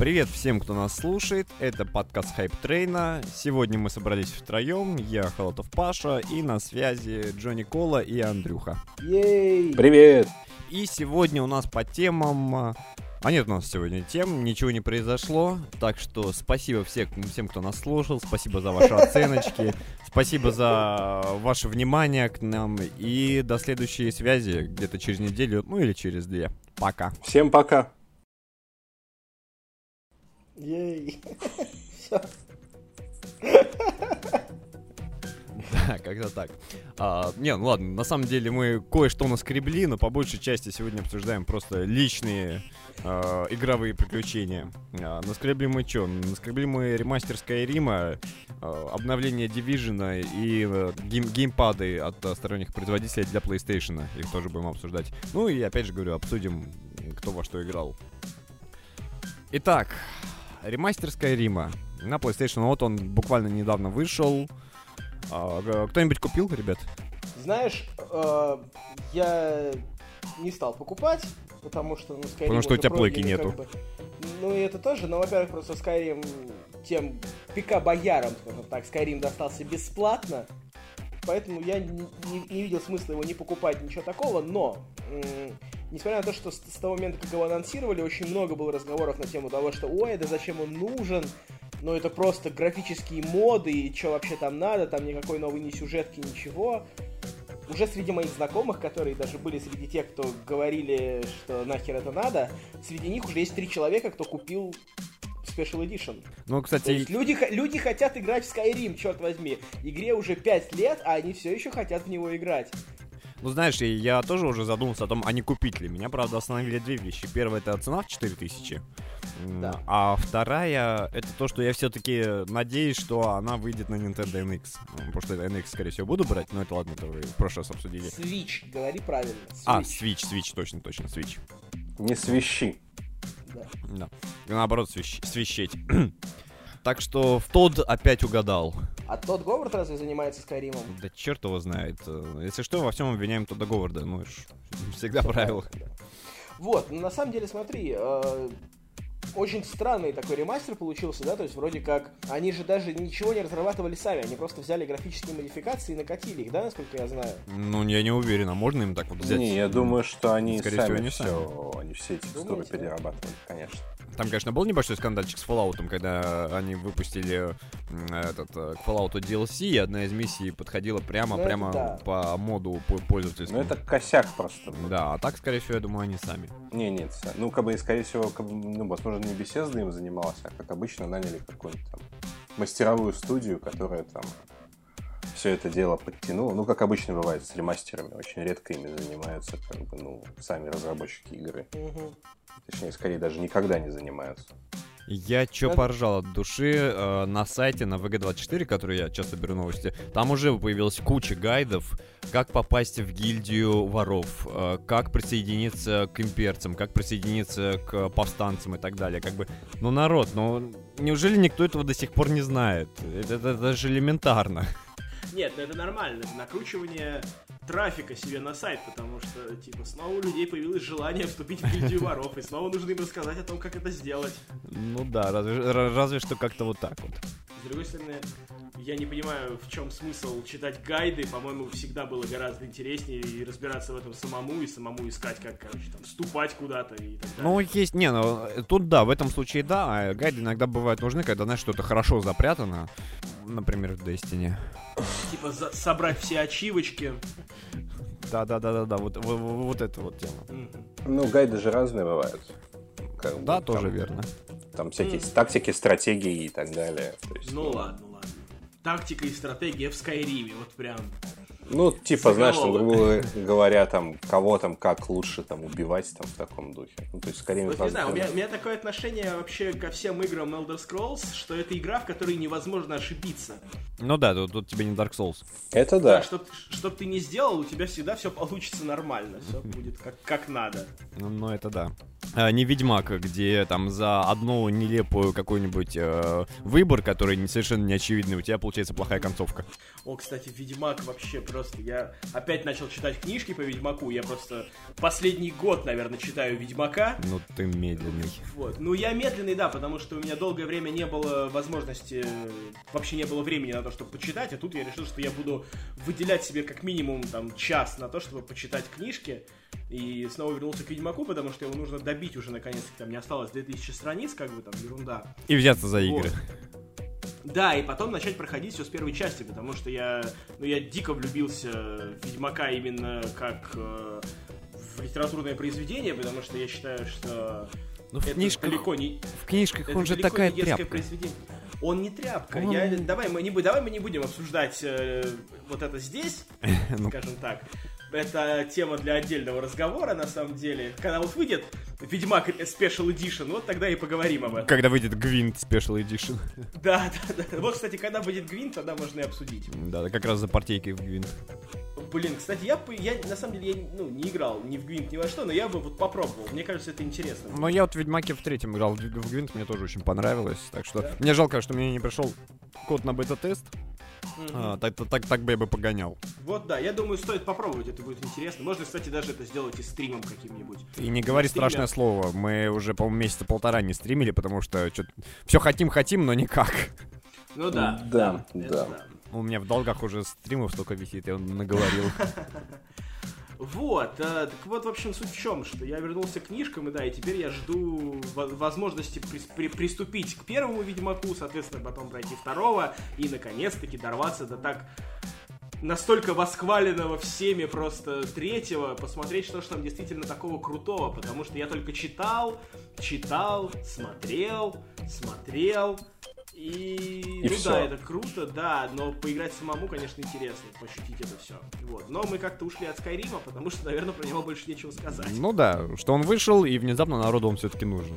Привет всем, кто нас слушает. Это подкаст Хайп Трейна. Сегодня мы собрались втроем. Я Холотов Паша и на связи Джонни Кола и Андрюха. Ей! Привет! И сегодня у нас по темам... А нет у нас сегодня тем, ничего не произошло. Так что спасибо всем, всем, кто нас слушал. Спасибо за ваши оценочки. Спасибо за ваше внимание к нам. И до следующей связи где-то через неделю, ну или через две. Пока. Всем пока! Ей! Всё. Да, как-то так. А, не, ну ладно, на самом деле мы кое-что наскребли, но по большей части сегодня обсуждаем просто личные а, игровые приключения. А, наскребли мы что? Наскребли мы ремастер Скайрима, а, обновление Division и а, гейм- геймпады от а, сторонних производителей для PlayStation. Их тоже будем обсуждать. Ну и опять же говорю, обсудим, кто во что играл. Итак, ремастер Skyrim на PlayStation. Вот он буквально недавно вышел. А, кто-нибудь купил, ребят? Знаешь, э, я не стал покупать, потому что, ну, Skyrim Потому что у тебя плойки нету. бы. Ну, и это тоже, но, во-первых, просто Skyrim тем пика-боярам, скажем так, Skyrim достался бесплатно, поэтому я не, не- не видел смысла его не покупать, ничего такого, но, м, несмотря на то, что с, с того момента, как его анонсировали, очень много было разговоров на тему того, что, ой, да зачем он нужен, ну это просто графические моды, и что вообще там надо, там никакой новой ни сюжетки, ничего. Уже среди моих знакомых, которые даже были среди тех, кто говорили, что нахер это надо, среди них уже есть три человека, кто купил Special Edition. Ну, То кстати, есть люди, люди хотят играть в Skyrim, черт возьми. Игре уже 5 лет, а они все еще хотят в него играть. Ну знаешь, я тоже уже задумался о том, а не купить ли. Меня, правда, остановили две вещи. Первая это цена в 4000. М, Да. А вторая это то, что я все-таки надеюсь, что она выйдет на Nintendo NX. Ну, Потому что NX, скорее всего, буду брать, но это ладно, это вы в прошлый раз обсудили. Switch, говори правильно. А, Switch. Switch, Switch, точно, точно, Switch. Не свищи. Да. Да. И наоборот, свищ- свищеть. Так что в тот опять угадал. А тот Говард разве занимается Скайримом? Да черт его знает. Если что, во всем обвиняем Тодда Говарда. Ну, ж, всегда правило. Вот, ну, на самом деле, смотри, э, очень странный такой ремастер получился, да, то есть вроде как они же даже ничего не разрабатывали сами, они просто взяли графические модификации и накатили их, да, насколько я знаю. Ну, я не уверен, а можно им так вот взять? Не, я думаю, что они Скорее сами всего, они все, они все текстуры Думаете, да? перерабатывали, конечно. Там, конечно, был небольшой скандальчик с Fallout, когда они выпустили этот э, к Fallout DLC, и одна из миссий подходила прямо, Ну, прямо да. по моду по- пользовательскому. Ну это косяк просто. был. Да, а так, скорее всего, я думаю, они сами. Не, нет, ну как бы, скорее всего, как бы, ну, возможно, не Bethesda им занималась, а как обычно наняли какую-нибудь там мастеровую студию, которая там все это дело подтянула. Ну, как обычно бывает с ремастерами, очень редко ими занимаются, как бы, ну, сами разработчики игры. Мгм. Точнее, скорее, даже никогда не занимаются. Я чё поржал от души э, на сайте на VG24, который я часто беру новости. Там уже появилась куча гайдов, как попасть в гильдию воров, э, как присоединиться к имперцам, как присоединиться к повстанцам и так далее. Как бы, ну народ, ну неужели никто этого до сих пор не знает? Это, это даже элементарно. Нет, ну это нормально, это накручивание трафика себе на сайт, потому что, типа, снова у людей появилось желание вступить в гильдию воров, и снова нужно им рассказать о том, как это сделать. Ну да, разве, ра- разве что как-то вот так вот. С другой стороны, я не понимаю, в чем смысл читать гайды, по-моему, всегда было гораздо интереснее и разбираться в этом самому, и самому искать, как, короче, там, вступать куда-то и так далее. Ну, есть, не, ну, тут да, в этом случае да, а гайды иногда бывают нужны, когда, знаешь, что-то хорошо запрятано, например, в Destiny. Типа, за- собрать все ачивочки. Да-да-да-да-да, вот, вот, вот эта вот тема. Ну, гайды же разные бывают. Как бы, Да, там- тоже верно. Там всякие тактики, стратегии и так далее. То есть, Ну ладно, ладно. Тактика и стратегия в Скайриме, вот прям. Ну, типа, знаешь, там, грубо говоря, там, кого там, как лучше там убивать там в таком духе. Ну, то есть, скорее, Вот не знаю, у меня, у меня такое отношение вообще ко всем играм Elder Scrolls, что это игра, в которой невозможно ошибиться. Ну да, тут, тут тебе не Dark Souls. Это да. Что, что бы ты ни сделал, у тебя всегда все получится нормально, все будет как, как надо. Ну, ну, это да. А, не Ведьмак, где там за одну нелепую какой-нибудь э, выбор, который не- совершенно не очевидный, у тебя получается плохая концовка. О, кстати, Ведьмак вообще просто просто я опять начал читать книжки по Ведьмаку. Я просто последний год, наверное, читаю Ведьмака. Ну ты медленный. Вот. Ну я медленный, да, потому что у меня долгое время не было возможности, вообще не было времени на то, чтобы почитать, а тут я решил, что я буду выделять себе как минимум там час на то, чтобы почитать книжки. И снова вернулся к Ведьмаку, потому что его нужно добить уже наконец-то. Там не осталось 2000 страниц, как бы там ерунда. И взяться за игры. Вот. Да, и потом начать проходить все с первой части, потому что я, ну, я дико влюбился в Ведьмака именно как э, в литературное произведение, потому что я считаю, что ну, в это книжках, далеко не... В книжках это он же такая не тряпка. произведение. Он не тряпка. Он- Я, давай, мы не, давай мы не будем обсуждать э, вот это здесь, Ну. скажем так. Это тема для отдельного разговора, на самом деле. Когда вот выйдет Ведьмак Special Edition, вот тогда и поговорим об этом. Когда выйдет Гвинт Special Edition. Да, да, да. Вот, кстати, когда будет Гвинт, тогда можно и обсудить. Да, как раз за партейкой в Гвинт. Блин, кстати, я, бы- я на самом деле я, ну, не играл ни в Гвинт, ни во что, но я бы вот попробовал. Мне кажется, это интересно. Но я вот в Ведьмаке в третьем играл в Гвинт, мне тоже очень понравилось. Так что мне жалко, что мне не пришел код на бета-тест. Мгм. А, так, так, так, бы я бы погонял. Вот, да, я думаю, стоит попробовать, это будет интересно. Можно, кстати, даже это сделать и стримом каким-нибудь. И не говори Стример. страшное слово. Мы уже, по-моему, месяца полтора не стримили, потому что все хотим-хотим, но никак. Ну да. Да, это да. У меня в долгах уже стримов столько висит, я наговорил. Вот, э, так вот, в общем, суть в чем, что я вернулся к книжкам, и да, и теперь я жду во- возможности прис- при- приступить к первому Ведьмаку, соответственно, потом пройти второго, и, наконец-таки, дорваться до так настолько восхваленного всеми просто третьего, посмотреть, что же там действительно такого крутого, потому что я только читал, читал, смотрел, смотрел, и, И ну всё. да, это круто, да, но поиграть самому, конечно, интересно, пощутить это все. Вот. Но мы как-то ушли от Скайрима, потому что, наверное, про него больше нечего сказать. Ну да, что он вышел, и внезапно народу он все-таки нужен.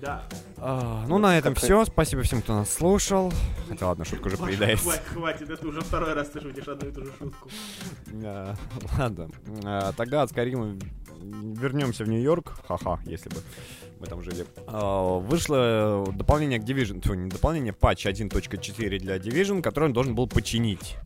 Да. А, ну, на этом все. Спасибо всем, кто нас слушал. Хотя ладно, шутка уже приедается. хватит, хватит, это уже второй раз ты шутишь одну и ту же шутку. А, Ладно. А, Тогда от Скайрима вернемся в Нью-Йорк. Ха-ха, если бы мы там жили. А, Вышло дополнение к Division. Не дополнение, патч 1.4 для Division, который он должен был починить.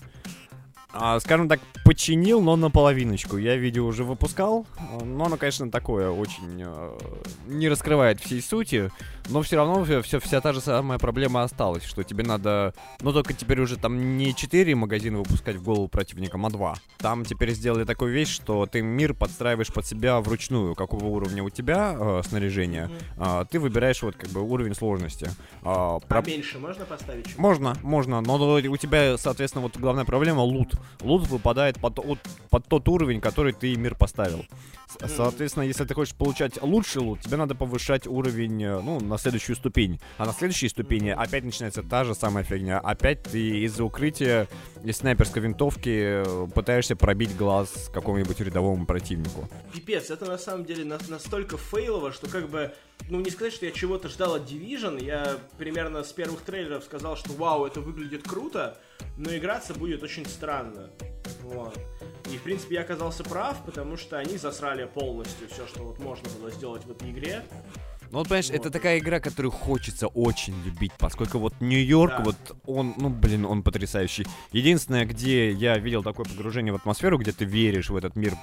А, скажем так, починил, но наполовиночку. Я видео уже выпускал, а, но оно, конечно, такое очень э, не раскрывает всей сути, но все равно все, все, вся та же самая проблема осталась, что тебе надо, но только теперь уже там не 4 магазина выпускать в голову противникам, а 2. Там теперь сделали такую вещь, что ты мир подстраиваешь под себя вручную, какого уровня у тебя э, снаряжение, а, ты выбираешь вот как бы уровень сложности. А, про- Поменьше можно поставить? можно, можно, но у тебя, соответственно, вот главная проблема лут. Лут выпадает под, от- под тот уровень, который ты мир поставил. Соответственно, если ты хочешь получать лучший лут, тебе надо повышать уровень, э, ну, на следующую ступень. А на следующей ступени опять начинается та же самая фигня. Опять ты из-за укрытия из снайперской винтовки э, пытаешься пробить глаз какому-нибудь рядовому противнику. Пипец, это на самом деле на- настолько фейлово, что как бы, ну не сказать, что я чего-то ждал от Division, я примерно с первых трейлеров сказал, что вау, это выглядит круто, но играться будет очень странно. Вот. И, в принципе, я оказался прав, потому что они засрали полностью все, что вот можно было сделать в этой игре. Ну, вот, понимаешь, Вот. это такая игра, которую хочется очень любить, поскольку вот Нью-Йорк, Да. вот он, ну, блин, он потрясающий. Единственное, где я видел такое погружение в атмосферу, где ты веришь в этот мир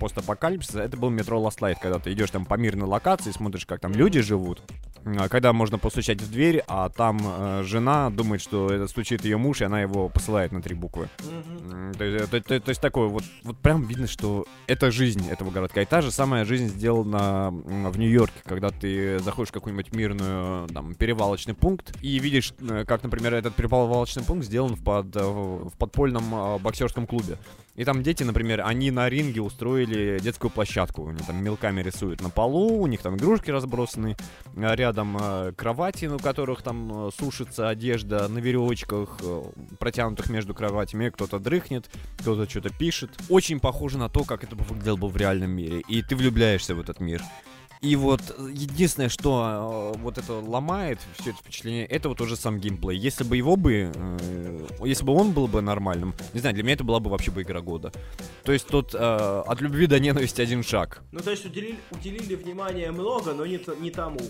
постапокалипсиса, это был метро Last Light, когда ты идешь там по мирной локации, смотришь, как там люди живут, а, когда можно постучать в дверь, а там э, жена думает, что это стучит ее муж, и она его посылает на три буквы. М, То есть, то, то- то есть такое вот, вот прям видно, что это жизнь этого городка. И та же самая жизнь сделана в Нью-Йорке, когда ты заходишь в какой-нибудь мирную там, перевалочный пункт и видишь, э, как, например, этот перевалочный пункт сделан в, под, в подпольном э, боксерском клубе. И там дети, например, они на ринге устроили детскую площадку. Они там мелками рисуют на полу, у них там игрушки разбросаны, а рядом э, кровати, на которых там сушится одежда на веревочках, э, протянутых между кроватями. Кто-то дрыхнет, кто-то что-то пишет. Очень похоже на то, как это выглядело бы в реальном мире. И ты влюбляешься в этот мир. И вот э, единственное, что э, вот это ломает все это впечатление, это вот уже сам геймплей. Если бы его бы, э, если бы он был бы нормальным, не знаю, для меня это была бы вообще бы игра года. То есть тут э, от любви до ненависти один шаг. Ну, то есть уделили, уделили внимание много, но не, не тому.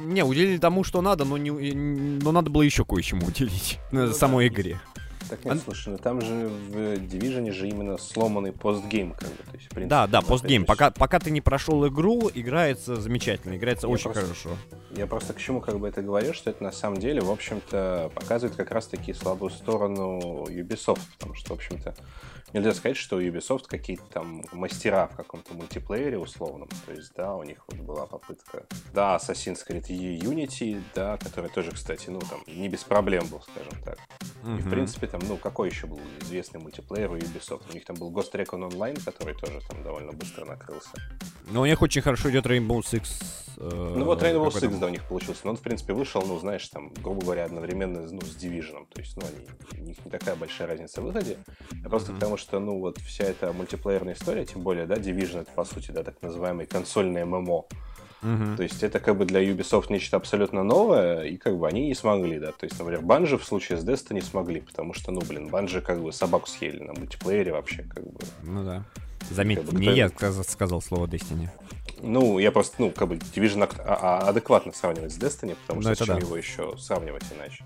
Не, уделили тому, что надо, но, не, но надо было еще кое-чему уделить Ну да, самой есть. Так нет, Ан- слушай, ну там же в Division же именно сломанный постгейм, как бы. То есть, принципе, Да, да, постгейм. Пока, пока ты не прошел игру, играется замечательно, играется Я очень просто- хорошо. Я просто к чему как бы это говорю, что это на самом деле, в общем-то, показывает как раз-таки слабую сторону Ubisoft, потому что, в общем-то, нельзя сказать, что у Ubisoft какие-то там мастера в каком-то мультиплеере условном. То есть, да, у них вот была попытка, да, Assassin's Creed Unity, да, который тоже, кстати, ну, там, не без проблем был, скажем так. И, в принципе, там, ну, какой еще был известный мультиплеер у Ubisoft? У них там был Ghost Recon Online, который тоже там довольно быстро накрылся. Но у них очень хорошо идет Rainbow Six. э, Ну вот Rainbow там- Six, да, у них получился. Но он, в принципе, вышел, ну, знаешь, там, грубо говоря, одновременно ну, с Division. То есть, ну, они, у них не такая большая разница в выходе. А просто Мгм. потому, что, ну, вот вся эта мультиплеерная история, тем более, да, Division это, по сути, да, так называемый консольный ММО. Мгм. То есть это как бы для Ubisoft нечто абсолютно новое, и как бы они не смогли, да. То есть, например, Банжи в случае с Destiny не смогли, потому что, ну, блин, Банжи как бы собаку съели на мультиплеере вообще, как бы. Ну да. Заметь, Как бы не я сказ- сказал слово Destiny. Ну, я просто, ну, как бы Division а- а- адекватно сравнивать с Destiny, потому Ну, что это зачем да. его еще сравнивать иначе.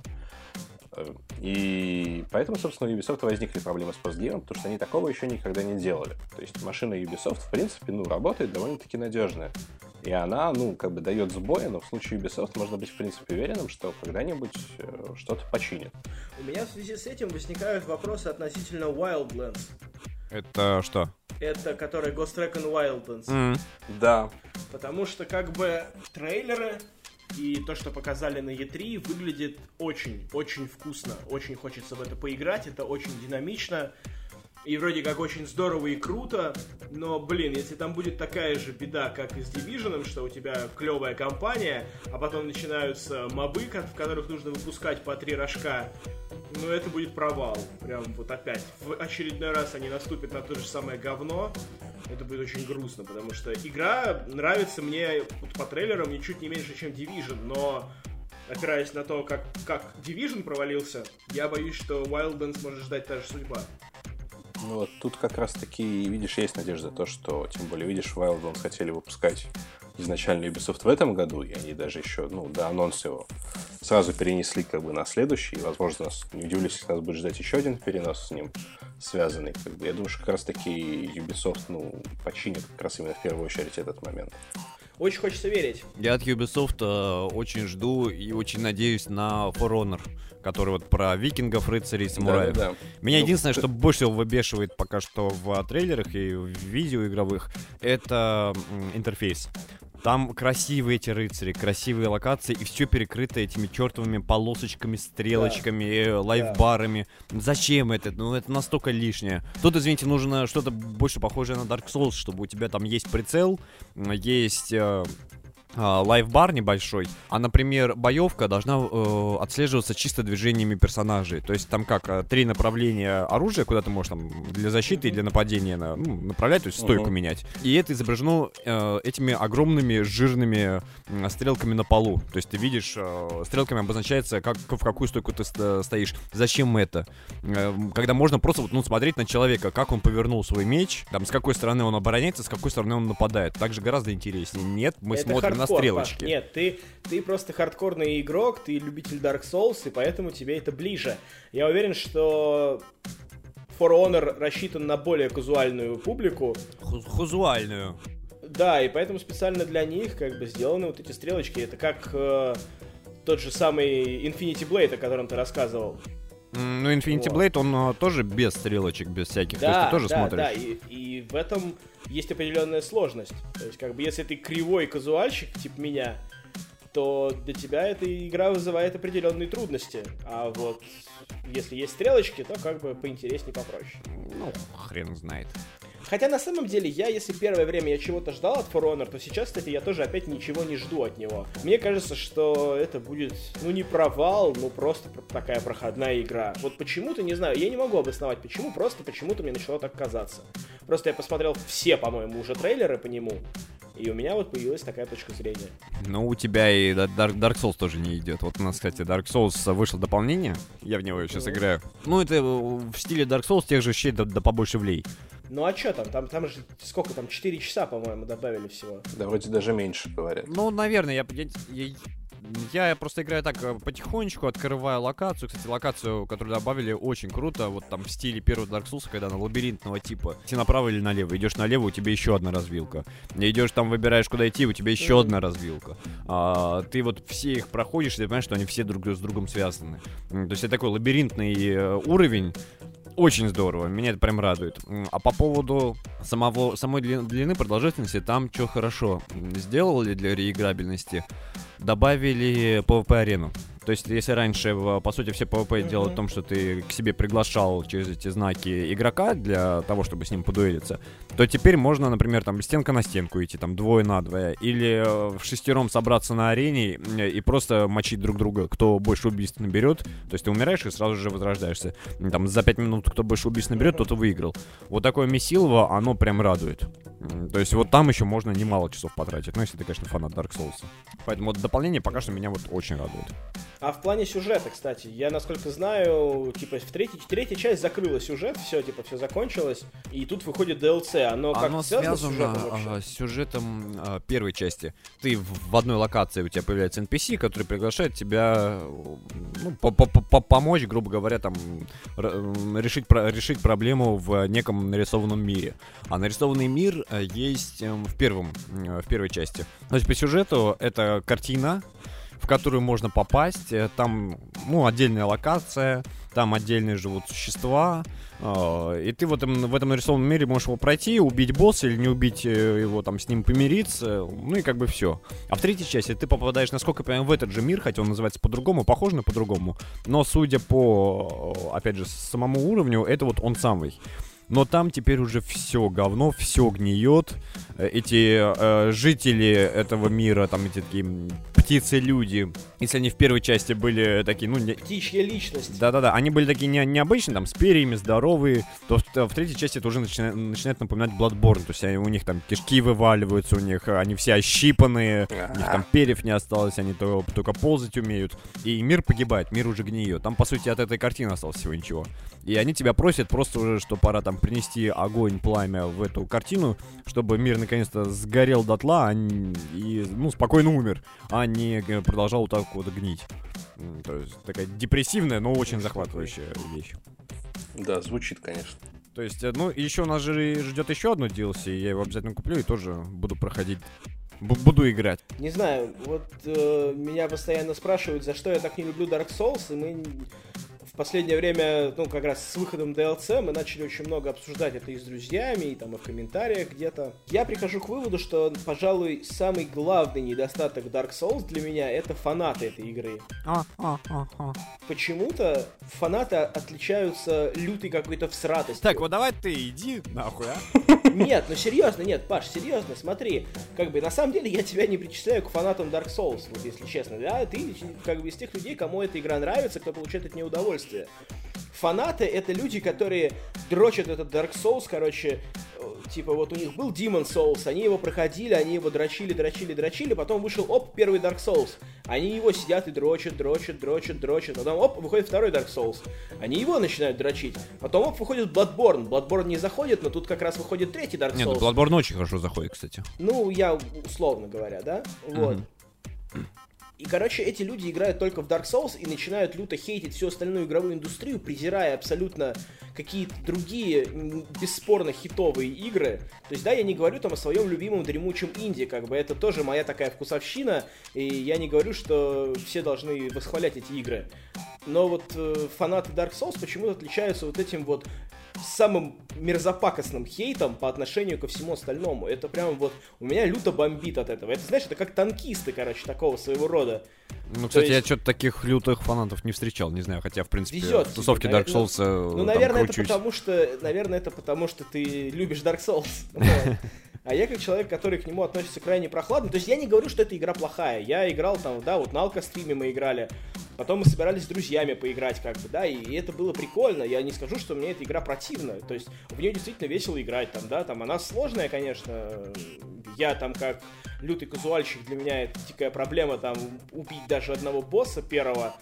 Э, И поэтому, собственно, у Ubisoft возникли проблемы с постгеймом, потому что они такого еще никогда не делали. То есть машина Ubisoft, в принципе, ну, работает довольно-таки надежная. И она, ну, как бы дает сбои, но в случае Ubisoft можно быть, в принципе, уверенным, что когда-нибудь э, что-то починит. У меня в связи с этим возникают вопросы относительно Wildlands. Это что? Это который Ghost Recon Wildlands. М. Да, Потому что как бы трейлеры и то, что показали на E3, выглядит очень-очень вкусно. Очень хочется в это поиграть, это очень динамично. И вроде как очень здорово и круто, но, блин, если там будет такая же беда, как и с Division, что у тебя клевая компания, а потом начинаются мобы, в которых нужно выпускать по три рожка, ну это будет провал. Прям вот опять. В очередной раз они наступят на то же самое говно. Это будет очень грустно, потому что игра нравится мне вот по трейлерам ничуть не меньше, чем Division, но опираясь на то, как, как Division провалился, я боюсь, что Wildlands может ждать та же судьба. Ну вот тут как раз таки, видишь, есть надежда то, что, тем более, видишь, Wildlands хотели выпускать изначально Ubisoft в этом году, и они даже еще, ну, до анонса его сразу перенесли как бы на следующий, и, возможно, нас, не удивлюсь, если нас будет ждать еще один перенос с ним связанный. Как бы, я думаю, что как раз таки Ubisoft, ну, починит как раз именно в первую очередь этот момент. Очень хочется верить. Я от Ubisoft э, очень жду и очень надеюсь на For Honor, который вот про викингов, рыцарей, самураев. Да-да-да. Меня Ну, единственное, ты- что больше всего выбешивает пока что в трейлерах и в видео игровых, это м, интерфейс. Там красивые эти рыцари, красивые локации, и все перекрыто этими чертовыми полосочками, стрелочками, э, лайфбарами. Зачем это? Ну, это настолько лишнее. Тут, извините, нужно что-то больше похожее на Dark Souls, чтобы у тебя там есть прицел, есть э, лайфбар небольшой, а, например, боевка должна э, отслеживаться чисто движениями персонажей. То есть там как э, три направления оружия, куда ты можешь там для защиты и для нападения на- ну, направлять, то есть стойку Мгм. менять. И это изображено э, этими огромными жирными м, стрелками на полу. То есть ты видишь, э, стрелками обозначается, как, в какую стойку ты ст- стоишь. Зачем это? Э, когда можно просто вот, ну, смотреть на человека, как он повернул свой меч, там, с какой стороны он обороняется, с какой стороны он нападает. Так же гораздо интереснее. Нет, мы Это смотрим на. Паш. Нет, ты, ты просто хардкорный игрок, ты любитель Dark Souls, и поэтому тебе это ближе. Я уверен, что For Honor рассчитан на более казуальную публику. Ху- Хузуальную. Да, и поэтому специально для них как бы сделаны вот эти стрелочки. Это как э, тот же самый Infinity Blade, о котором ты рассказывал. Ну, Infinity Вот. Blade, он а, тоже без стрелочек, без всяких. То есть Да, ты тоже да, смотришь. да, и, и в этом есть определенная сложность. То есть, как бы, если ты кривой казуальщик, типа меня, то для тебя эта игра вызывает определенные трудности. А вот если есть стрелочки, то как бы поинтереснее, попроще. Ну, хрен знает. Хотя на самом деле я, если первое время я чего-то ждал от For Honor, то сейчас, кстати, я тоже опять ничего не жду от него. Мне кажется, что это будет, ну не провал, ну просто пр- такая проходная игра. Вот почему-то, не знаю, я не могу обосновать почему, просто почему-то мне начало так казаться. Просто я посмотрел все, по-моему, уже трейлеры по нему, и у меня вот появилась такая точка зрения. Ну, у тебя и Dark, Dark Souls тоже не идет. Вот у нас, кстати, Dark Souls вышло дополнение. Я в него сейчас Ну. играю. Ну, это в стиле Dark Souls тех же вещей, да, да побольше влей. Ну а что там? там? Там же сколько там, 4 часа, по-моему, добавили всего. Да, вроде даже меньше говорят. Ну, наверное, я, я- я- Я просто играю так э, потихонечку, открываю локацию. Кстати, локацию, которую добавили, очень круто. Вот там в стиле первого Dark Souls, когда она лабиринтного типа. Идти направо или налево. Идешь налево, у тебя еще одна развилка. Идешь там, выбираешь, куда идти, у тебя еще одна развилка. А, ты вот все их проходишь, и ты понимаешь, что они все друг с другом связаны. То есть это такой лабиринтный э, уровень, очень здорово, меня это прям радует. А по поводу самого, самой длины продолжительности, там что хорошо сделали для реиграбельности, добавили PvP-арену. То есть, если раньше, по сути, все PvP mm-hmm. делают в том, что ты к себе приглашал через эти знаки игрока для того, чтобы с ним подуэлиться, то теперь можно, например, там стенка на стенку идти, там двое на двое, или э, в шестером собраться на арене и просто мочить друг друга, кто больше убийств наберет. То есть ты умираешь и сразу же возрождаешься. Там за пять минут кто больше убийств наберет, тот и выиграл. Вот такое месилово, оно прям радует. То есть вот там еще можно немало часов потратить. Ну, если ты, конечно, фанат Dark Souls. Поэтому вот дополнение пока что меня вот очень радует. А в плане сюжета, кстати, я, насколько знаю, типа, в третьей, третья часть закрыла сюжет, все, типа, все закончилось, и тут выходит DLC. Оно как Оно связано, с сюжетом вообще? с сюжетом а, первой части. Ты в, в одной локации, у тебя появляется NPC, который приглашает тебя ну, по -по -по помочь, грубо говоря, там, решить, решить проблему в неком нарисованном мире. А нарисованный мир э, есть эм, в первом, в первой части. То есть по сюжету это картина, в которую можно попасть. Э, там, ну, отдельная локация, там отдельные живут существа. Э, и ты в этом, в этом нарисованном мире можешь его пройти, убить босса или не убить э, его, там, с ним помириться. Ну и как бы все. А в третьей части ты попадаешь, насколько я понимаю, в этот же мир, хотя он называется по-другому, похож на по-другому. Но судя по, опять же, самому уровню, это вот он самый. Но там теперь уже все говно, все гниет. Э, эти э, жители этого мира, там эти такие птицы-люди, если они в первой части были такие, ну... Не... Птичья личность. Да-да-да, они были такие не, необычные, там, с перьями, здоровые, то в, в третьей части это уже начинает, начинает напоминать Bloodborne, то есть они, у них там кишки вываливаются, у них они все ощипанные, у них там перьев не осталось, они то, только ползать умеют, и мир погибает, мир уже гниет. Там, по сути, от этой картины осталось всего ничего. И они тебя просят просто уже, что пора там принести огонь, пламя в эту картину, чтобы мир наконец-то сгорел дотла а не, и, ну, спокойно умер, а не продолжал вот так вот гнить. То есть такая депрессивная, но очень захватывающая вещь. Да, звучит, конечно. То есть, э, ну, еще нас же ждет еще одно DLC, я его обязательно куплю и тоже буду проходить буду играть. Не знаю, вот э, меня постоянно спрашивают, за что я так не люблю Dark Souls, и мы в последнее время, ну, как раз с выходом DLC мы начали очень много обсуждать это и с друзьями, и там и в комментариях где-то. Я прихожу к выводу, что, пожалуй, самый главный недостаток Dark Souls для меня — это фанаты этой игры. А, а, а, а. Почему-то фанаты отличаются лютой какой-то всратостью. Так, вот давай ты иди нахуй, а? Нет, ну серьезно, нет, Паш, серьезно, смотри. Как бы, на самом деле, я тебя не причисляю к фанатам Dark Souls, вот если честно, да? Ты, как бы, из тех людей, кому эта игра нравится, кто получает от нее удовольствие удовольствие. Фанаты — это люди, которые дрочат этот Dark Souls, короче, э, типа вот у них был Demon Souls, они его проходили, они его дрочили, дрочили, дрочили, потом вышел, оп, первый Dark Souls. Они его сидят и дрочат, дрочат, дрочат, дрочат, потом, оп, выходит второй Dark Souls. Они его начинают дрочить. Потом, оп, выходит Bloodborne. Bloodborne не заходит, но тут как раз выходит третий Dark Souls. Нет, ну Bloodborne очень хорошо заходит, кстати. Ну, я условно говоря, да? Вот. Mm-hmm. И, короче, эти люди играют только в Dark Souls и начинают люто хейтить всю остальную игровую индустрию, презирая абсолютно какие-то другие бесспорно хитовые игры. То есть, да, я не говорю там о своем любимом дремучем инди, как бы это тоже моя такая вкусовщина, и я не говорю, что все должны восхвалять эти игры. Но вот э, фанаты Dark Souls почему-то отличаются вот этим вот самым мерзопакостным хейтом по отношению ко всему остальному. Это прям вот у меня люто бомбит от этого. Это, знаешь, это как танкисты, короче, такого своего рода. Ну, кстати, есть... я что-то таких лютых фанатов не встречал, не знаю, хотя, в принципе, Везет, в тусовке Dark Souls Ну, ну наверное, это потому что, наверное, это потому что ты любишь Dark Souls. А я как человек, который к нему относится крайне прохладно, то есть я не говорю, что эта игра плохая. Я играл там, да, вот на алкостриме мы играли, потом мы собирались с друзьями поиграть, как бы, да, и это было прикольно. Я не скажу, что мне эта игра противна. То есть в нее действительно весело играть, там, да, там она сложная, конечно. Я там как лютый казуальщик, для меня это дикая проблема, там, убить даже одного босса первого.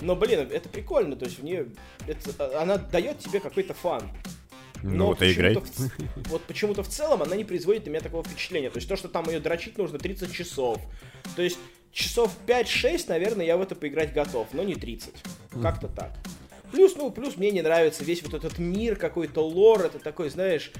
Но, блин, это прикольно, то есть в нее это, она дает тебе какой-то фан. Ну, Но вот и играй. В, вот почему-то в целом она не производит на меня такого впечатления. То есть то, что там ее дрочить нужно 30 часов. То есть часов 5-6, наверное, я в это поиграть готов, но не 30. Как-то так. Плюс, ну, плюс мне не нравится весь вот этот мир, какой-то лор, это такой, знаешь,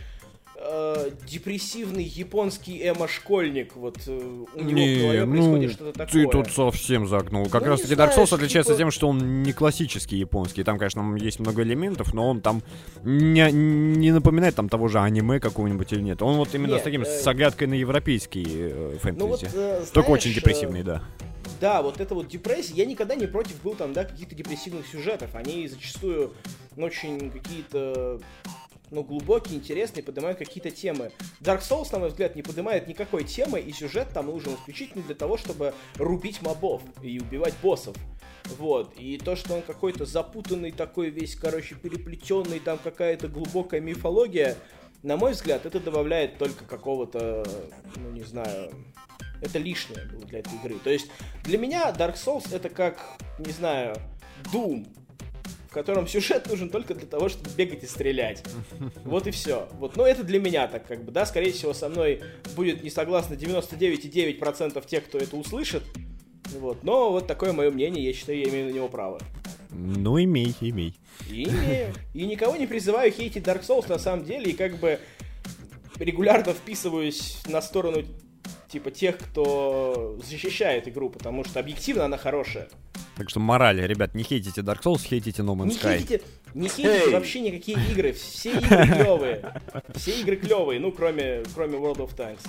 э, депрессивный японский эмо-школьник, вот э, у него в голове происходит что-то такое. ты тут совсем загнул. Как Ну, раз не таки Dark Souls отличается типа- тем, что он не классический японский. Там, конечно, есть много элементов, но он там не, не напоминает там того же аниме какого-нибудь или нет. Он вот именно Нет, с таким, э, с оглядкой на европейский э, фэнтези. Ну вот, э, Только знаешь, очень э, депрессивный, да. Да, вот это вот депрессия. Я никогда не против был там, да, каких-то депрессивных сюжетов. Они зачастую ну, очень какие-то ну, глубокие, интересные, поднимают какие-то темы. Dark Souls, на мой взгляд, не поднимает никакой темы, и сюжет там нужен исключительно для того, чтобы рубить мобов и убивать боссов. Вот, и то, что он какой-то запутанный такой весь, короче, переплетенный, там какая-то глубокая мифология, на мой взгляд, это добавляет только какого-то, ну, не знаю, это лишнее было для этой игры. То есть для меня Dark Souls это как, не знаю, Doom, в котором сюжет нужен только для того, чтобы бегать и стрелять. Вот и все. Вот, но это для меня так как бы, да, скорее всего со мной будет не согласно 99,9% тех, кто это услышит. Вот, но вот такое мое мнение, я считаю, я имею на него право. Ну, имей, имей. И имею. И никого не призываю хейтить Dark Souls на самом деле, и как бы регулярно вписываюсь на сторону типа тех, кто защищает игру, потому что объективно она хорошая. Так что мораль, ребят, не хейтите Dark Souls, хейтите No Man's Не Sky. хейтите, не хейтите Эй! вообще никакие игры. Все игры клевые. Все игры клевые, ну, кроме, кроме World of Tanks.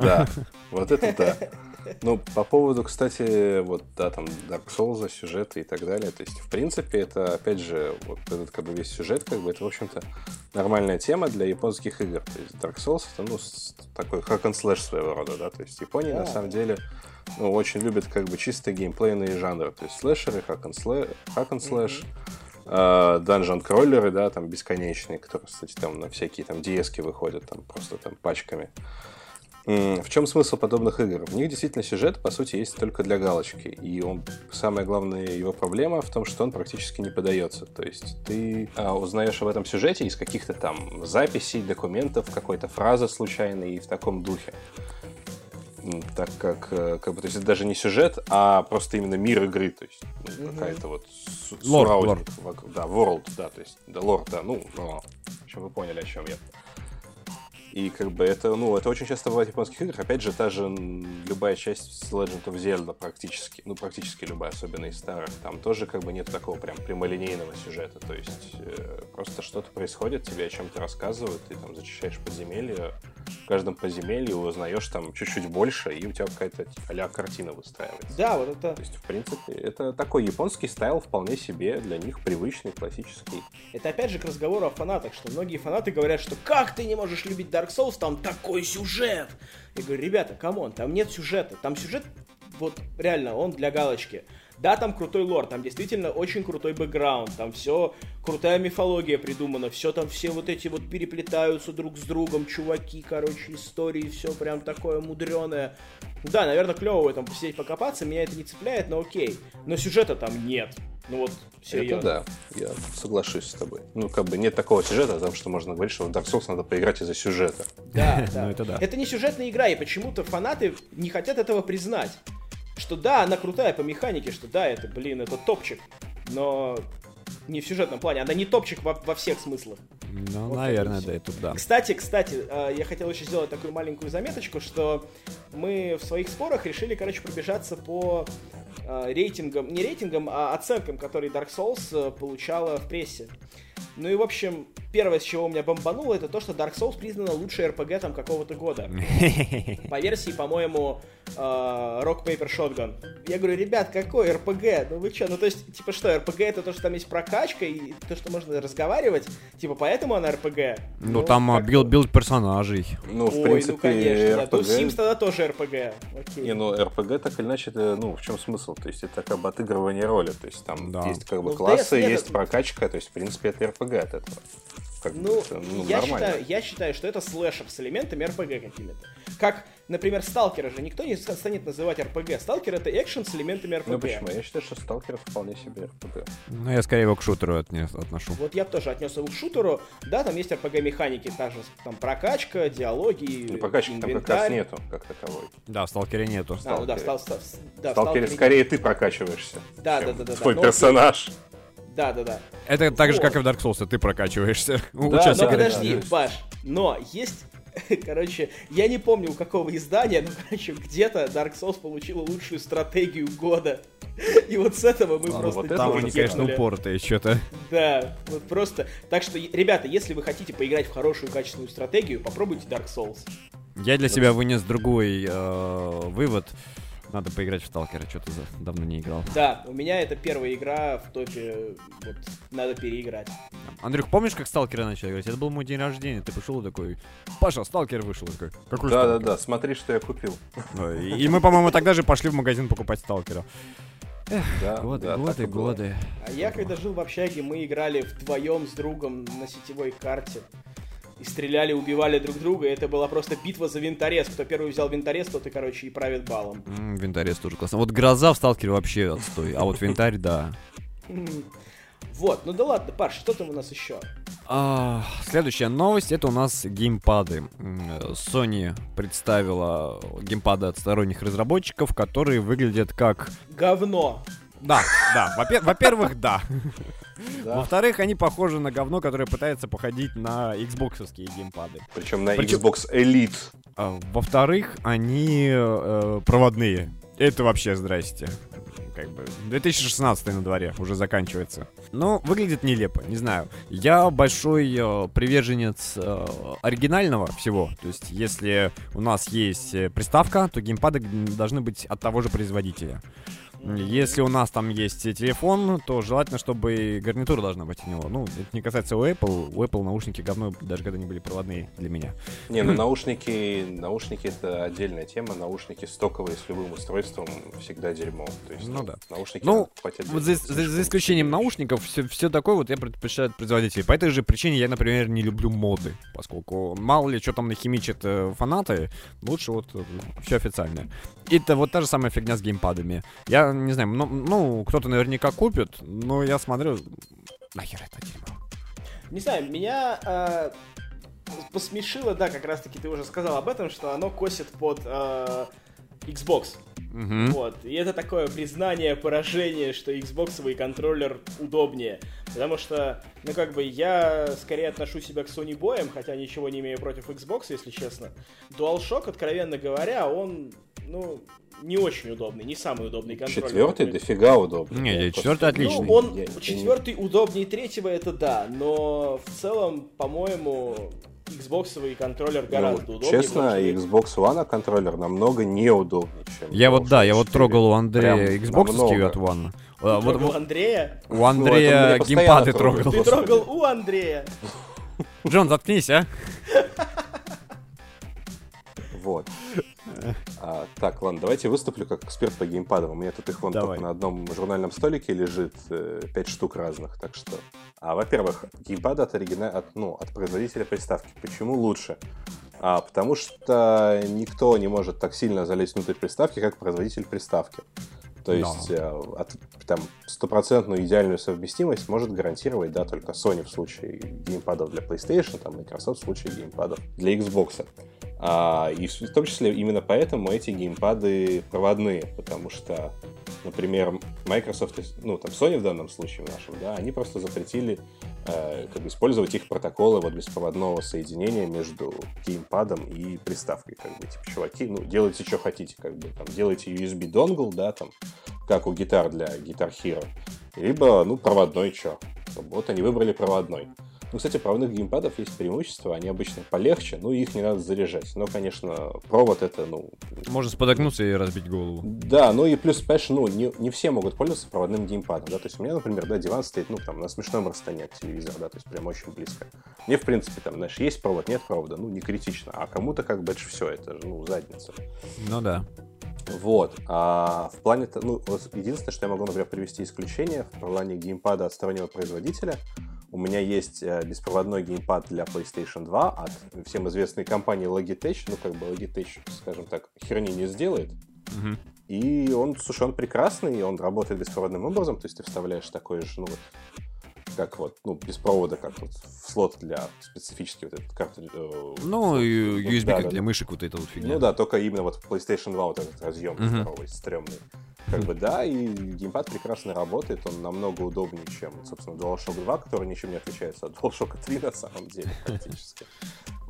Да, вот это да. Ну, по поводу, кстати, вот, да, там, Dark Souls, сюжета и так далее, то есть, в принципе, это, опять же, вот этот, как бы, весь сюжет, как бы, это, в общем-то, нормальная тема для японских игр. То есть, Dark Souls, это, ну, такой hack and slash своего рода, да, то есть, Япония, на Да. самом деле, ну, очень любит, как бы, чисто геймплейные жанры, то есть, слэшеры, hack and, э, данжен кроллеры, да, там бесконечные, которые, кстати, там на всякие там ds выходят, там просто там пачками. В чем смысл подобных игр? В них действительно сюжет, по сути, есть только для галочки. И он, самая главная его проблема в том, что он практически не подается. То есть ты а, узнаешь об этом сюжете из каких-то там записей, документов, какой-то фразы случайной и в таком духе. Так как, э, как бы, то есть это даже не сюжет, а просто именно мир игры, то есть ну, какая-то вот су- Лор, surrounding лор. вокруг- Да, world, да, то есть, да, лор, да, ну, но, в общем, вы поняли, о чем я. И как бы это, ну, это очень часто бывает в японских играх. Опять же, та же любая часть Legend of Zelda практически, ну, практически любая, особенно из старых, там тоже как бы нет такого прям прямолинейного сюжета. То есть э, просто что-то происходит, тебе о чем-то рассказывают, ты там зачищаешь подземелье, в каждом подземелье узнаешь там чуть-чуть больше, и у тебя какая-то а картина выстраивается. Да, вот это, То есть, в принципе, это такой японский стайл вполне себе для них привычный, классический. это опять же к разговору о фанатах, что многие фанаты говорят, что как ты не можешь любить Dark Souls, там такой сюжет. Я говорю, ребята, come on, там нет сюжета, там сюжет, вот реально, он для галочки. Да, там крутой лор, там действительно очень крутой бэкграунд, там все, крутая мифология придумана, все там, все вот эти вот переплетаются друг с другом, чуваки, короче, истории, все прям такое мудреное. Да, наверное, клево в этом посидеть покопаться, меня это не цепляет, но окей. Но сюжета там нет. Ну вот, серьезно. Это да, я соглашусь с тобой. Ну, как бы нет такого сюжета, потому что можно говорить, что в Dark Souls надо поиграть из-за сюжета. Да, да. Ну, это да. Это не сюжетная игра, и почему-то фанаты не хотят этого признать. Что да, она крутая по механике, что да, это, блин, это топчик. Но не в сюжетном плане, она не топчик во, во всех смыслах. Ну, Вот наверное, да, это да. Кстати, кстати, э, я хотел еще сделать такую маленькую заметочку, что мы в своих спорах решили, короче, пробежаться по рейтингам, не рейтингам, а оценкам, которые Dark Souls э, получала в прессе. Ну и, в общем, первое, с чего у меня бомбануло, это то, что Dark Souls признана лучшей RPG там какого-то года. По версии, по-моему, э, Rock Paper Shotgun. Я говорю, ребят, какой RPG? Ну вы что? Ну то есть, типа что, RPG это то, что там есть прокачка и то, что можно разговаривать? Типа поэтому она RPG? Ну, там а, билд, билд персонажей. Ну, в Ой, принципе, ну конечно. Нет, ну, RPG... Sims тогда тоже RPG. Окей. Не, ну RPG так или иначе, ну, в чем смысл? То есть это как бы отыгрывание роли. То есть там Да. есть как бы Ну, классы, DS есть это- прокачка, то есть, в принципе, это RPG от этого. как Ну, это, ну, я, нормально. считаю, я считаю, что это слэшер с элементами RPG какими-то. Как, например, Сталкера же никто не станет называть RPG. Сталкер это экшен с элементами RPG. Ну почему? Я считаю, что Сталкер вполне себе RPG. Ну, я скорее его к шутеру отнес- отношу. Вот я бы тоже отнес его к шутеру. Да, там есть РПГ-механики, та же там прокачка, диалоги, Ну, прокачки там как раз инвентарь. нету, как таковой. Да, в Сталкере нету. А, ну да, Сталкере. стал, стал- да, В Сталкере Сталкере- скорее ты прокачиваешься, Да, чем да, да, да, да. твой Но- персонаж. Да, да, да. Это так же, Вот. как и в Dark Souls, ты прокачиваешься. Да. Но да, подожди, да. Паш, но есть... Короче, я не помню, у какого издания, но, короче, где-то Dark Souls получила лучшую стратегию года. И вот с этого мы Ладно, просто вот Там они, конечно, упоротые что-то. Да, вот просто. Так что, ребята, если вы хотите поиграть в хорошую качественную стратегию, попробуйте Dark Souls. Я для себя вынес другой э, вывод. Надо поиграть в Сталкера, что-то за- давно не играл. Да, у меня это первая игра в топе, вот, надо переиграть. Андрюх, помнишь, как Сталкера начали играть? Это был мой день рождения, ты пришел и такой, Паша, Сталкер вышел. Я такой, какой Сталкер?» Да-да-да, смотри, что я купил. И, мы, по-моему, тогда же пошли в магазин покупать Сталкера. Да, Годы, да, годы, годы. А я, когда жил в общаге, мы играли вдвоем с другом на сетевой карте. И стреляли, убивали друг друга, и это была просто битва за винторез. Кто первый взял винторез, тот и, короче, и правит балом. М, Винторез тоже классно. Вот гроза в Сталкере вообще отстой, а вот винтарь, да. Вот, ну да ладно, Паш, что там у нас еще? А, следующая новость это у нас геймпады. Sony представила геймпады от сторонних разработчиков, которые выглядят как. Говно. Да, да. Во-пе- Во-первых, да. Да. Во-вторых, они похожи на говно, которое пытается походить на xboxовские геймпады. Причем на Причем- Xbox Elite. А, Во-вторых, они э, проводные. Это вообще здрасте. Как бы 2016 на дворе уже заканчивается. Но выглядит нелепо, не знаю. Я большой э, приверженец э, оригинального всего. То есть, если у нас есть э, приставка, то геймпады должны быть от того же производителя. Если у нас там есть телефон, то желательно, чтобы гарнитура должна быть у него. Ну, это не касается у Apple. У Apple наушники говно, даже когда они были проводные для меня. Не, ну наушники, наушники это отдельная тема. Наушники стоковые с любым устройством всегда дерьмо. То есть, Ну да. Наушники Ну, Вот за, за- за исключением наушников, все, все такое вот я предпочитаю от производителей. По этой же причине я, например, не люблю моды, поскольку мало ли что там нахимичат э, фанаты, лучше вот все официальное. И это вот та же самая фигня с геймпадами. Я не знаю, ну, ну, кто-то наверняка купит, но я смотрю, нахер это дерьмо. Не знаю, меня э, посмешило, да, как раз таки ты уже сказал об этом, что оно косит под э, Xbox. Мгм. Вот. И это такое признание, поражение, что Xbox контроллер удобнее. Потому что, ну как бы, я скорее отношу себя к Sony боям, хотя ничего не имею против Xbox, если честно. DualShock, откровенно говоря, он, ну, не очень удобный, не самый удобный контроллер. Четвертый дофига удобно. Не, Я четвертый отличный. Ну, он Я- четвертый удобнее третьего, это да, но в целом, по-моему, Xbox контроллер Ну, гораздо удобнее. честно, Xbox One контроллер намного неудобнее, чем Я вот, да, я вот 4. трогал у Андрея Прям Xbox намного. от One. Ты А, вот- трогал вот Андрея? у Андрея постоянно геймпады трогал. Ты трогал у Андрея. Джон, заткнись, а? Вот. А, так, ладно, давайте выступлю как эксперт по геймпадам. У меня тут их вон Давай. только на одном журнальном столике лежит э, пять штук разных, так что... А, во-первых, геймпады от, оригина... от, ну, от производителя приставки. Почему лучше? А, потому что никто не может так сильно залезть внутрь приставки, как производитель приставки. То Да. есть э, от, там стопроцентную идеальную совместимость может гарантировать, да, только Sony в случае геймпадов для PlayStation, там Microsoft в случае геймпадов для Xbox. А, и в в том числе именно поэтому эти геймпады проводные, потому что, например, Microsoft, ну там Sony в данном случае в нашем, да, они просто запретили э, как бы использовать их протоколы вот беспроводного соединения между геймпадом и приставкой, как бы, типа, чуваки, ну, делайте, что хотите, как бы, там, делайте USB донгл, да, там, как у гитар для Guitar Hero, либо, ну, проводной, что. Вот они выбрали проводной. Ну, кстати, проводных геймпадов есть преимущество, они обычно полегче, ну, и их не надо заряжать. Но, конечно, провод это, ну... Можно сподогнуться и разбить голову. Да, ну и плюс, понимаешь, ну, не, не все могут пользоваться проводным геймпадом, да, то есть у меня, например, да, диван стоит, ну, там, на смешном расстоянии от телевизора, да, то есть прям очень близко. Мне, в принципе, там, знаешь, есть провод, нет провода, ну, не критично, а кому-то, как бы, это все, это же, ну, задница. Ну да. Вот. А в плане... Ну, единственное, что я могу, например, привести исключение в плане геймпада от стороннего производителя, У меня есть э, беспроводной геймпад для PlayStation 2 от всем известной компании Logitech. Ну, как бы Logitech, скажем так, херни не сделает. Мгм. И он, слушай, он прекрасный, он работает беспроводным образом, то есть ты вставляешь такой же, ну вот, как вот, ну, без провода, как вот в слот для специфически вот этот картридж. э, Ну, USB да, как да, для мышек вот это вот фигня. Ну да, только именно вот PlayStation 2 вот этот разъем Мгм. здоровый, стрёмный. Как бы да, и геймпад прекрасно работает, он намного удобнее, чем, собственно, DualShock 2, который ничем не отличается от DualShock 3 на самом деле практически.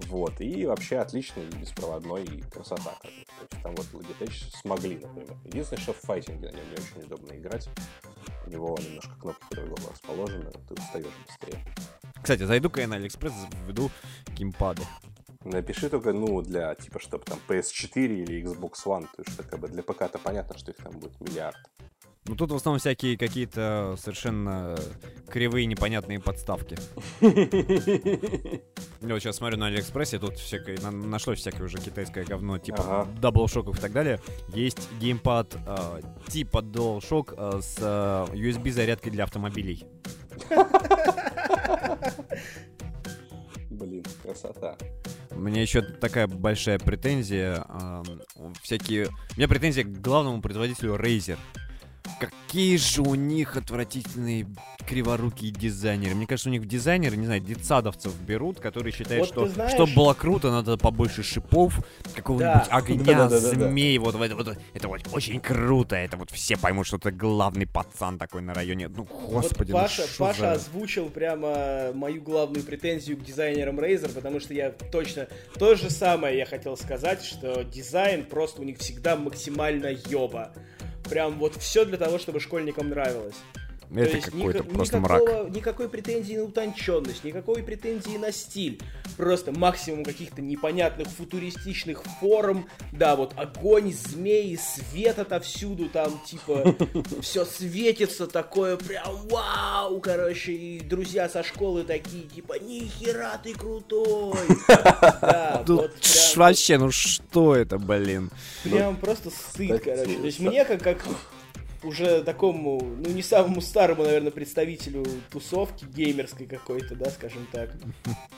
Вот, и вообще отличный, беспроводной, и красота. То есть там вот Logitech смогли, например. Единственное, что в файтинге на нем не очень удобно играть. У него немножко кнопки по-другому расположены, ты устаешь быстрее. Кстати, зайду-ка я на Алиэкспресс, введу геймпады. Напиши только, ну, для, типа, чтобы там PS4 или Xbox One, то есть, как бы, для ПК-то понятно, что их там будет миллиард. Ну тут в основном всякие какие-то совершенно кривые непонятные подставки. Я вот сейчас смотрю на Алиэкспрессе, тут всякое, на- нашлось всякое уже китайское говно, типа Ага. DualShock'ов и так далее. Есть геймпад э, типа DualShock э, с э, USB-зарядкой для автомобилей. Блин, красота. Меня еще такая большая претензия. эм, всякие... У меня претензия к главному производителю Razer. Какие же у них отвратительные криворукие дизайнеры. Мне кажется, у них дизайнеры, не знаю, детсадовцев берут, которые считают, Вот что знаешь- чтобы было круто, надо побольше шипов, какого-нибудь Да. огня, Да-да-да-да-да. змей. Вот, вот, вот это вот очень круто. Это вот все поймут, что ты главный пацан такой на районе. Ну, господи, вот ну Паша, шо Паша за- озвучил прямо мою главную претензию к дизайнерам Razer, потому что я точно то же самое я хотел сказать, что дизайн просто у них всегда максимально ёба. Прям вот все для того, чтобы школьникам нравилось. То Это есть какой-то ника- просто никакого- мрак. Никакой претензии на утонченность, никакой претензии на стиль. Просто максимум каких-то непонятных футуристичных форм. Да, вот огонь, змеи, свет отовсюду, там типа все светится такое, прям вау, короче. И друзья со школы такие, типа, нихера ты крутой. Прям- вообще, ну что это, блин? Прям просто стыд, кстати, короче. То есть мне, как, как уже такому, ну не самому старому, наверное, представителю тусовки геймерской какой-то, да, скажем так,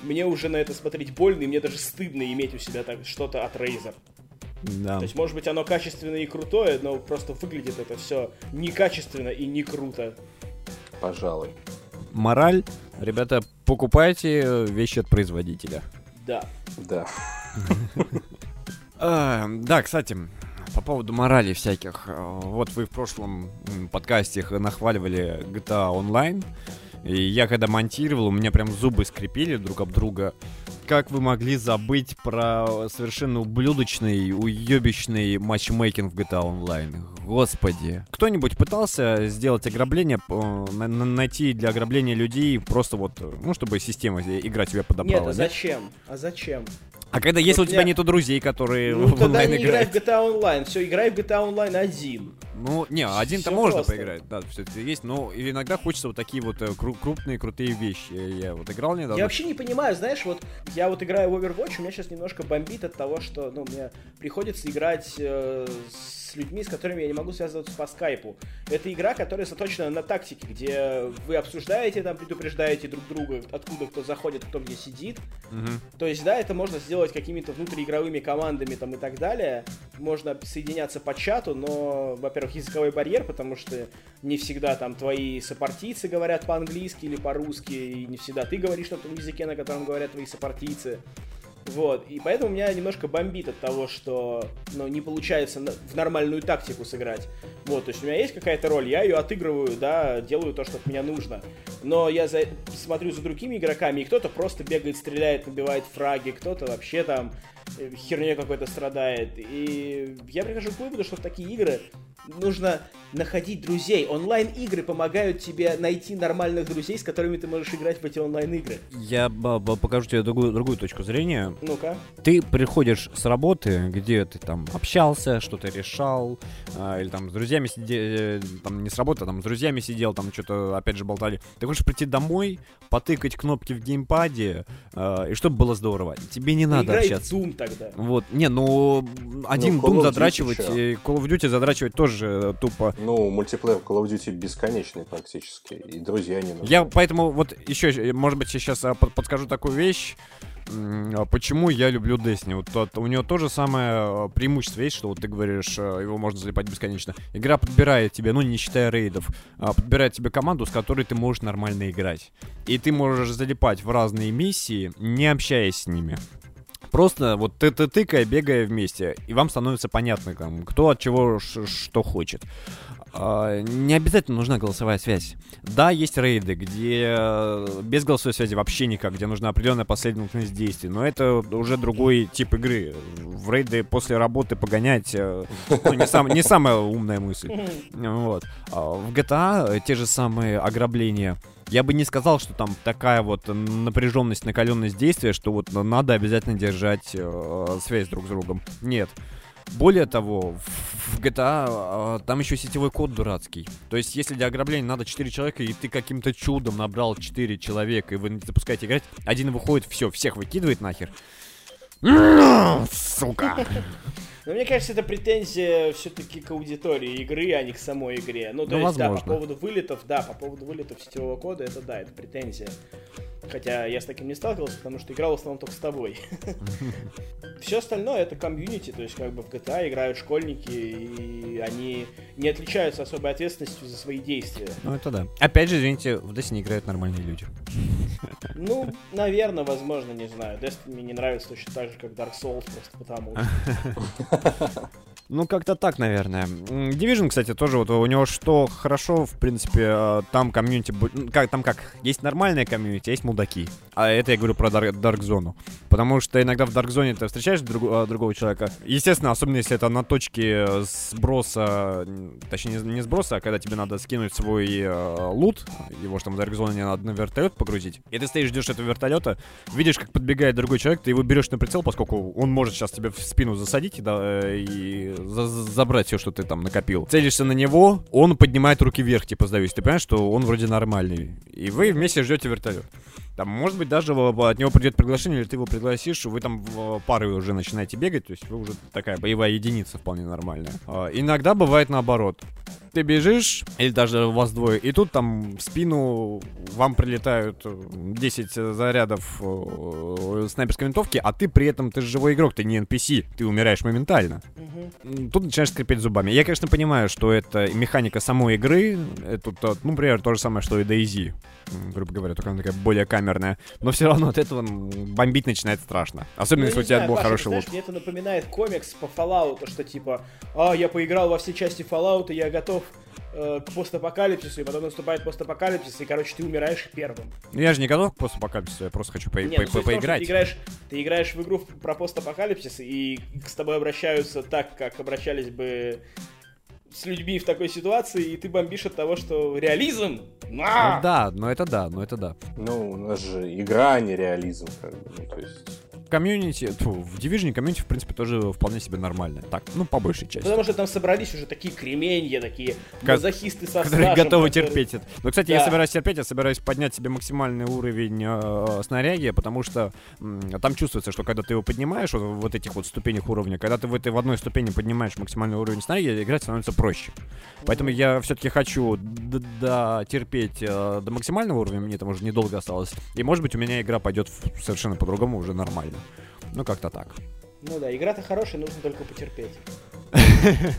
мне уже на это смотреть больно, и мне даже стыдно иметь у себя так что-то от Razer. Да. То есть, может быть, оно качественное и крутое, но просто выглядит это все некачественно и не круто. Пожалуй. Мораль, ребята, покупайте вещи от производителя. Да. Да. А, да, кстати, по поводу морали всяких. э, Вот вы в прошлом подкасте нахваливали GTA Online. И я когда монтировал, у меня прям зубы скрипели друг об друга. Как вы могли забыть про совершенно ублюдочный, уебищный матчмейкинг в GTA Online? Господи. Кто-нибудь пытался сделать ограбление, на- на- найти для ограбления людей просто вот, э, ну, чтобы система э, игра тебя Нет, подобрала, а да? зачем? А зачем? А когда если у тебя нету друзей, которые Ну, в тогда онлайн не играй играют? в GTA Online. Все, играй в GTA Online один. Ну, не, один-то можно просто. поиграть, да, все это есть, но иногда хочется вот такие вот э, кру- крупные, крутые вещи. Я, вот играл недавно. Я вообще не понимаю, знаешь, вот я вот играю в Overwatch, у меня сейчас немножко бомбит от того, что, ну, мне приходится играть э, с людьми, с которыми я не могу связываться по скайпу. Это игра, которая заточена на тактике, где вы обсуждаете, там, предупреждаете друг друга, откуда кто заходит, кто где сидит. Мгм. То есть, да, это можно сделать какими-то внутриигровыми командами там и так далее. Можно соединяться по чату, но, во-первых, языковой барьер, потому что не всегда там твои сопартийцы говорят по-английски или по-русски, и не всегда ты говоришь на том языке, на котором говорят твои сопартийцы. Вот, и поэтому меня немножко бомбит от того, что ну, не получается в нормальную тактику сыграть. Вот, то есть у меня есть какая-то роль, я ее отыгрываю, да, делаю то, что от меня нужно. Но я за- смотрю за другими игроками, и кто-то просто бегает, стреляет, набивает фраги, кто-то вообще там херней какой-то страдает. И я прихожу к выводу, что в такие игры нужно находить друзей. Онлайн-игры помогают тебе найти нормальных друзей, с которыми ты можешь играть в эти онлайн-игры. Я покажу тебе другую, другую точку зрения. Ну-ка. Ты приходишь с работы, где ты там общался, что-то решал, а, или там с друзьями сидел, там не с работы, а там с друзьями сидел, там что-то опять же болтали. Ты хочешь прийти домой, потыкать кнопки в геймпаде, а, и чтобы было здорово. Тебе не надо Играй общаться. в Doom тогда. Вот, не, ну один Call Doom задрачивать, э, Call of Duty задрачивать тоже же тупо... Ну, мультиплеер Call of Duty бесконечный практически, и друзья не нужны. Я поэтому вот еще, может быть, сейчас а, под- подскажу такую вещь. А Почему я люблю Destiny? Вот тот- у него тоже самое э, преимущество есть, что вот ты говоришь, э, его можно залипать бесконечно. Игра подбирает тебе, ну не считая рейдов, а, подбирает тебе команду, с которой ты можешь нормально играть. И ты можешь залипать в разные миссии, не общаясь с ними. Просто вот ты, ты тыкая, бегая вместе, и вам становится понятно, там, кто от чего что хочет. А, не обязательно нужна голосовая связь. Да, есть рейды, где э, без голосовой связи вообще никак, где нужна определенная последовательность действий, но это уже другой тип игры. В рейды после работы погонять э, ну, не, сам- не самая умная мысль. Вот. А В GTA те же самые ограбления. Я бы не сказал, что там такая вот напряженность, накаленность действия, что вот надо обязательно держать э, связь друг с другом. Нет. Более того, в GTA э, там еще сетевой код дурацкий. То есть, если для ограбления надо 4 человека, и ты каким-то чудом набрал 4 человека, и вы запускаете играть, один выходит, все, всех выкидывает нахер. Сука. Но мне кажется, это претензия все-таки к аудитории игры, а не к самой игре. Ну, то Ну, есть, да, по возможно. поводу вылетов, да, по поводу вылетов сетевого кода, это да, это претензия. Хотя я с таким не сталкивался, потому что играл в основном только с тобой. Все остальное это комьюнити, то есть как бы в GTA играют школьники, и они не отличаются особой ответственностью за свои действия. Ну, это да. Опять же, извините, в Destiny играют нормальные люди. Ну, наверное, возможно, не знаю. Destiny мне не нравится точно так же, как Dark Souls, просто потому что. Ну, как-то так, наверное. Division, кстати, тоже вот у него что хорошо, в принципе, э, там комьюнити... ну, Как, там как, есть нормальная комьюнити, а есть мудаки. А это я говорю про Dark, Dark Zone. Потому что иногда в Dark Zone ты встречаешь друг- э, другого человека. Естественно, особенно если это на точке э, сброса, точнее, не, сброса, а когда тебе надо скинуть свой э, лут, его что там в Dark Zone надо на вертолет погрузить. И ты стоишь, ждешь этого вертолета, видишь, как подбегает другой человек, ты его берешь на прицел, поскольку он может сейчас тебе в спину засадить да, и за- за- забрать все, что ты там накопил. Целишься на него, он поднимает руки вверх, типа сдаюсь. Ты понимаешь, что он вроде нормальный. И вы вместе ждете вертолет. Там, может быть, даже от него придет приглашение, или ты его пригласишь, вы там в пары уже начинаете бегать, то есть вы уже такая боевая единица вполне нормальная. А, Иногда бывает наоборот. Ты бежишь, или даже вас двое, и тут там в спину вам прилетают э, 10 зарядов э, снайперской винтовки, а ты при этом, ты же живой игрок, ты не NPC, ты умираешь моментально. М, Тут начинаешь скрипеть зубами. Я, конечно, понимаю, что это механика самой игры. Это, ну, например, то же самое, что и м, грубо говоря, только она такая более камерная. Но все равно от этого бомбить начинает страшно. Особенно, Ну, если у тебя знаю, был Паша, хороший лук. мне это напоминает комикс по Fallout, что типа, а, я поиграл во все части Fallout, и я готов э, к постапокалипсису, и потом наступает постапокалипсис, и, короче, ты умираешь первым. Ну, я же не готов к постапокалипсису, я просто хочу по- Не, по- ну, том, что поиграть. Ты играешь, ты играешь в игру про постапокалипсис, и с тобой обращаются так, как обращались бы с людьми в такой ситуации, и ты бомбишь от того, что реализм. Ну, А! да, но это да, но это да. Ну, у нас же игра, а не реализм, как бы, ну, то есть... Комьюнити, тьфу, в Division комьюнити, в принципе, тоже вполне себе нормально. Так, ну, по большей части. Потому что там собрались уже такие кремени, такие мазохисты со которые стажем, готовы которые- терпеть это. Но, кстати, я Да. собираюсь терпеть, я собираюсь поднять себе максимальный уровень э, снаряги, потому что м, там чувствуется, что когда ты его поднимаешь, вот, в вот этих вот ступенях уровня, когда ты в этой в одной ступени поднимаешь максимальный уровень снаряги, играть становится проще. Поэтому я все-таки хочу дотерпеть э, до максимального уровня, мне там уже недолго осталось. И, может быть, у меня игра пойдет совершенно по-другому, уже нормально. Ну, как-то так. Ну да, игра-то хорошая, нужно только потерпеть.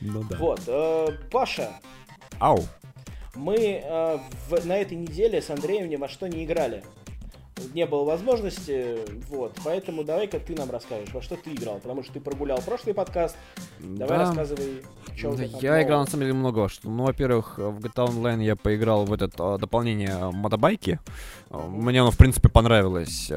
Ну да. Вот, э, Паша, Ау. мы э, на этой неделе с Андреем ни во что не играли. Не было возможности, вот, поэтому давай-ка ты нам расскажешь, во что ты играл, потому что ты прогулял прошлый подкаст, давай Да. рассказывай, у Да, я нового. играл на самом деле много что. Ну, во-первых, в GTA Online я поиграл в это а, дополнение а, мотобайки. А, Мне оно, в принципе, понравилось.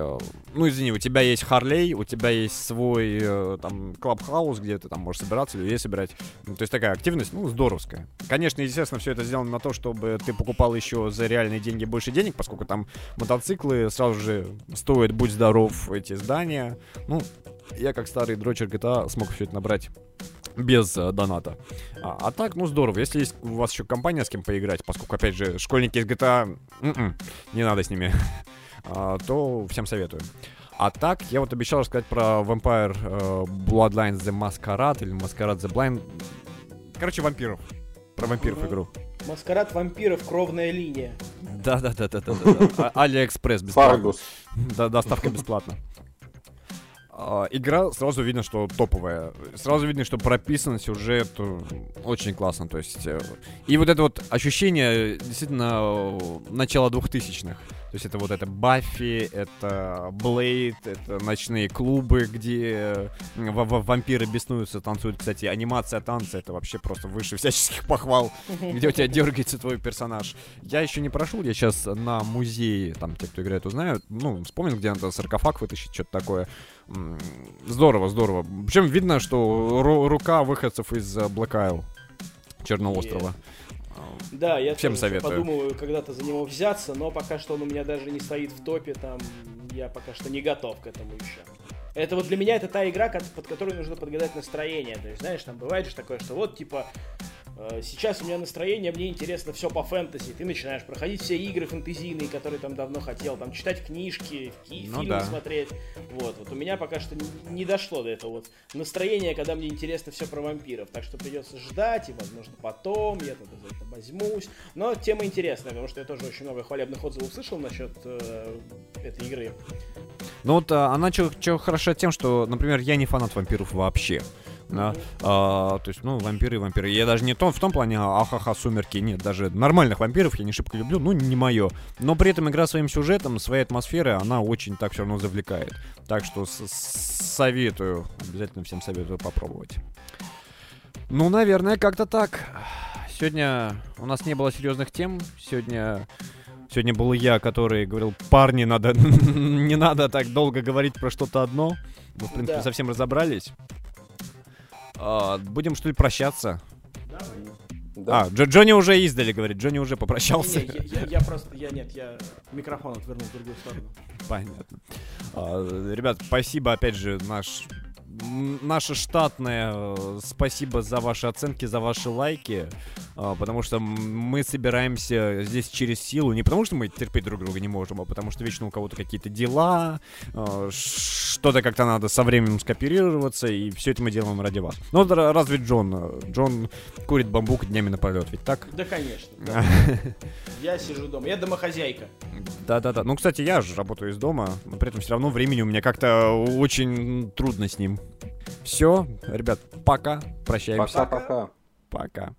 Ну, извини, у тебя есть Харлей, у тебя есть свой э, там клабхаус, где ты там можешь собираться, людей собирать. Ну, то есть такая активность, ну, здоровская. Конечно, естественно, все это сделано на то, чтобы ты покупал еще за реальные деньги больше денег, поскольку там мотоциклы сразу же стоят, будь здоров, эти здания. Ну, я как старый дрочер GTA смог все это набрать без э, доната. А, а так, ну здорово. Если есть у вас еще компания с кем поиграть, поскольку, опять же, школьники из GTA, м-м, не надо с ними, а, то всем советую. А так, я вот обещал рассказать про Vampire э, Bloodlines The Masquerade или Masquerade The Bloodline. Короче, вампиров. Про вампиров игру. Маскарад вампиров, кровная линия. Да-да-да-да-да. А- Алиэкспресс бесплатно. Фаргус. Да, доставка бесплатна. А, Игра сразу видно, что топовая. Сразу видно, что прописан сюжет э, очень классно. То есть, э, и вот это вот ощущение действительно э, начала двухтысячных. То есть это вот это Баффи, это Блейд, это ночные клубы, где в- в- вампиры беснуются, танцуют. Кстати, анимация танца это вообще просто выше всяческих похвал где у тебя дергается твой персонаж. Я еще не прошел, я сейчас на музее, там те, кто играет, узнают. Ну, вспомнил, где надо саркофаг вытащить, что-то такое. Здорово, здорово. Причем видно, что ру- рука выходцев из э, Black Isle, Черноострова. Да, я Всем советую. подумываю когда-то за него взяться, но пока что он у меня даже не стоит в топе, там я пока что не готов к этому еще. Это вот для меня это та игра, под которой нужно подгадать настроение. То есть, знаешь, там бывает же такое, что вот типа сейчас у меня настроение, мне интересно все по фэнтези. Ты начинаешь проходить все игры фэнтезийные, которые там давно хотел, там читать книжки, ки- Ну фильмы да. смотреть. Вот, вот у меня пока что не, дошло до этого вот настроения, когда мне интересно все про вампиров. Так что придется ждать, и, возможно, потом я тогда за это возьмусь. Но тема интересная, потому что я тоже очень много хвалебных отзывов слышал насчет э, этой игры. Ну вот а, она что хороша тем, что, например, я не фанат вампиров вообще. Да? А, то есть, ну, вампиры и вампиры. Я даже не том, в том плане, ахаха, сумерки, нет, даже нормальных вампиров я не шибко люблю, ну, не мое. Но при этом игра своим сюжетом, своей атмосферой, она очень так все равно завлекает. Так что советую, обязательно всем советую попробовать. Ну, наверное, как-то так. Сегодня у нас не было серьезных тем. Сегодня Сегодня был я, который говорил, парни, надо, не надо так долго говорить про что-то одно. Мы, в принципе, Да. совсем разобрались. А, будем, что ли, прощаться? Да. А, Джо- Джонни уже издали, говорит. Джонни уже попрощался. Не, я, я- я просто, я нет, я микрофон отвернул в другую сторону. Понятно. А, ребят, спасибо, опять же, наш наше штатное э, спасибо за ваши оценки, за ваши лайки, а, потому что мы собираемся здесь через силу, не потому что мы терпеть друг друга не можем, а потому что вечно у кого-то какие-то дела, э, что-то как-то надо со временем скооперироваться, и все это мы делаем ради вас. Ну, вот ра- разве Джон? э, Джон курит бамбук днями напролет, ведь так? Да, конечно. да. Я сижу дома. Я домохозяйка. Да-да-да. Ну, кстати, я же работаю из дома, но при этом все равно времени у меня как-то очень трудно с ним. Все, ребят, пока. Прощаемся. Пока-пока. Пока.